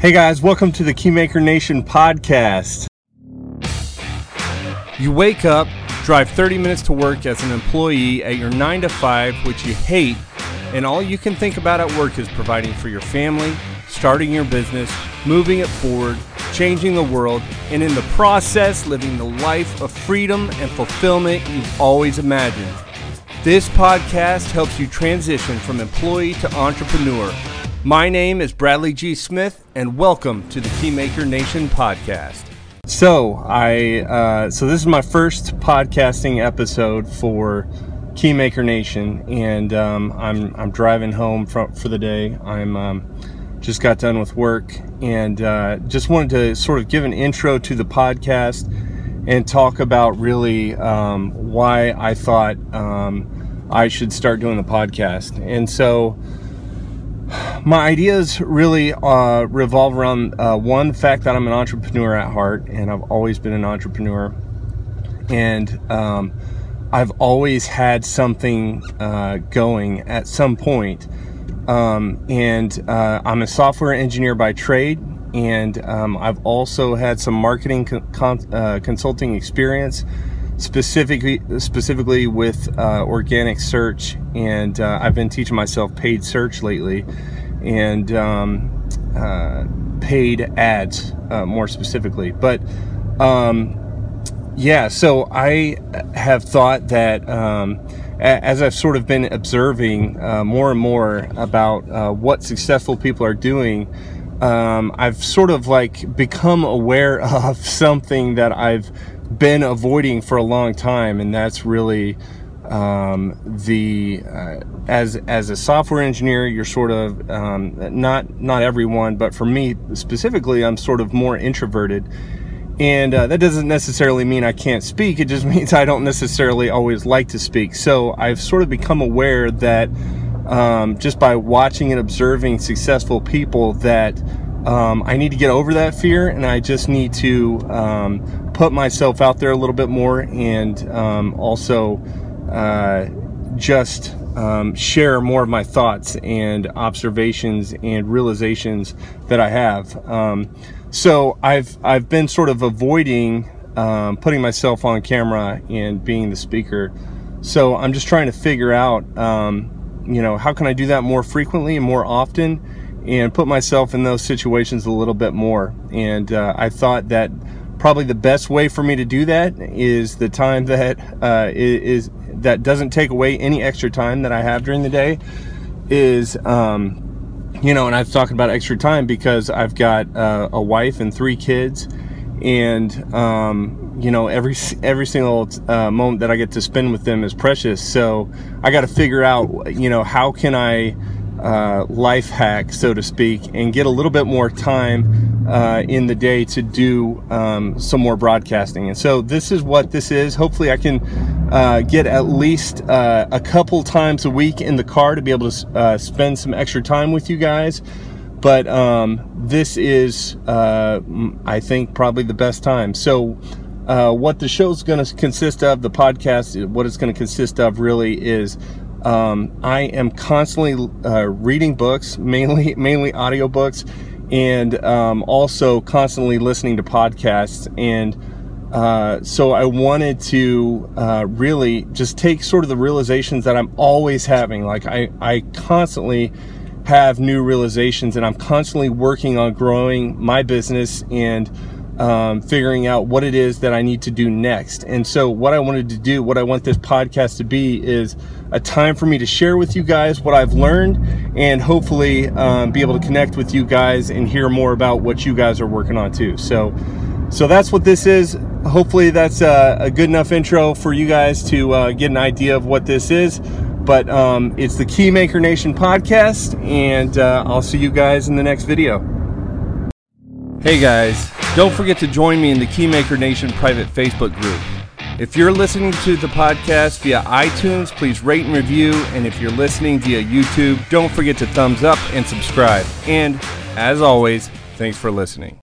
Hey guys, welcome to the Keymaker Nation podcast. You wake up, drive 30 minutes to work as an employee at your 9 to 5, which you hate, and all you can think about at work is providing for your family, starting your business, moving it forward, changing the world, and in the process, living the life of freedom and fulfillment you've always imagined. This podcast helps you transition from employee to entrepreneur. My name is Bradley G. Smith, and welcome to the Keymaker Nation podcast. So I uh, so this is my first podcasting episode for Keymaker Nation, and um, I'm I'm driving home from, for the day. I'm um, just got done with work, and uh, just wanted to sort of give an intro to the podcast and talk about really um, why I thought um, I should start doing the podcast. And so my ideas really uh, revolve around uh, one the fact that I'm an entrepreneur at heart, and I've always been an entrepreneur, and um, I've always had something uh, going at some point. Um, and uh, I'm a software engineer by trade, and um, I've also had some marketing con- uh, consulting experience specifically specifically with uh, organic search and uh, I've been teaching myself paid search lately and um, uh, paid ads uh, more specifically. But um, yeah so I have thought that um, as I've sort of been observing uh, more and more about uh, what successful people are doing um, I've sort of like become aware of something that I've been avoiding for a long time, and that's really um, the uh, as as a software engineer, you're sort of um, not not everyone, but for me specifically, I'm sort of more introverted. And uh, that doesn't necessarily mean I can't speak. It just means I don't necessarily always like to speak. So I've sort of become aware that um, just by watching and observing successful people that um, I need to get over that fear and I just need to um, put myself out there a little bit more and um, also uh, just um, share more of my thoughts and observations and realizations that I have. Um, so I've I've been sort of avoiding um, putting myself on camera and being the speaker. So I'm just trying to figure out, you know, how can I do that more frequently and more often and put myself in those situations a little bit more. And uh, I thought that probably the best way for me to do that is the time that uh, is that doesn't take away any extra time that I have during the day. Is um, you know, and I've talked about extra time because I've got uh, a wife and three kids, and um, you know every every single uh, moment that I get to spend with them is precious. So I got to figure out, you know, how can I uh, life hack, so to speak, and get a little bit more time uh, in the day to do um, some more broadcasting. And so this is what this is. Hopefully, I can uh, get at least uh, a couple times a week in the car to be able to uh, spend some extra time with you guys. But um, this is, uh, I think, probably the best time. So. what the show is going to consist of, the podcast, what it's going to consist of really is um, I am constantly uh, reading books, mainly mainly audiobooks, and um, also constantly listening to podcasts. And uh, so I wanted to uh, really just take sort of the realizations that I'm always having. Like I, I constantly have new realizations, and I'm constantly working on growing my business and um, figuring out what it is that I need to do next. And so, what I wanted to do, what I want this podcast to be, is a time for me to share with you guys what I've learned and hopefully um, be able to connect with you guys and hear more about what you guys are working on too. So, so that's what this is. Hopefully, that's a, a good enough intro for you guys to uh, get an idea of what this is. But um, it's the Keymaker Nation podcast, and uh, I'll see you guys in the next video. Hey guys, don't forget to join me in the Keymaker Nation private Facebook group. If you're listening to the podcast via iTunes, please rate and review. And if you're listening via YouTube, don't forget to thumbs up and subscribe. And as always, thanks for listening.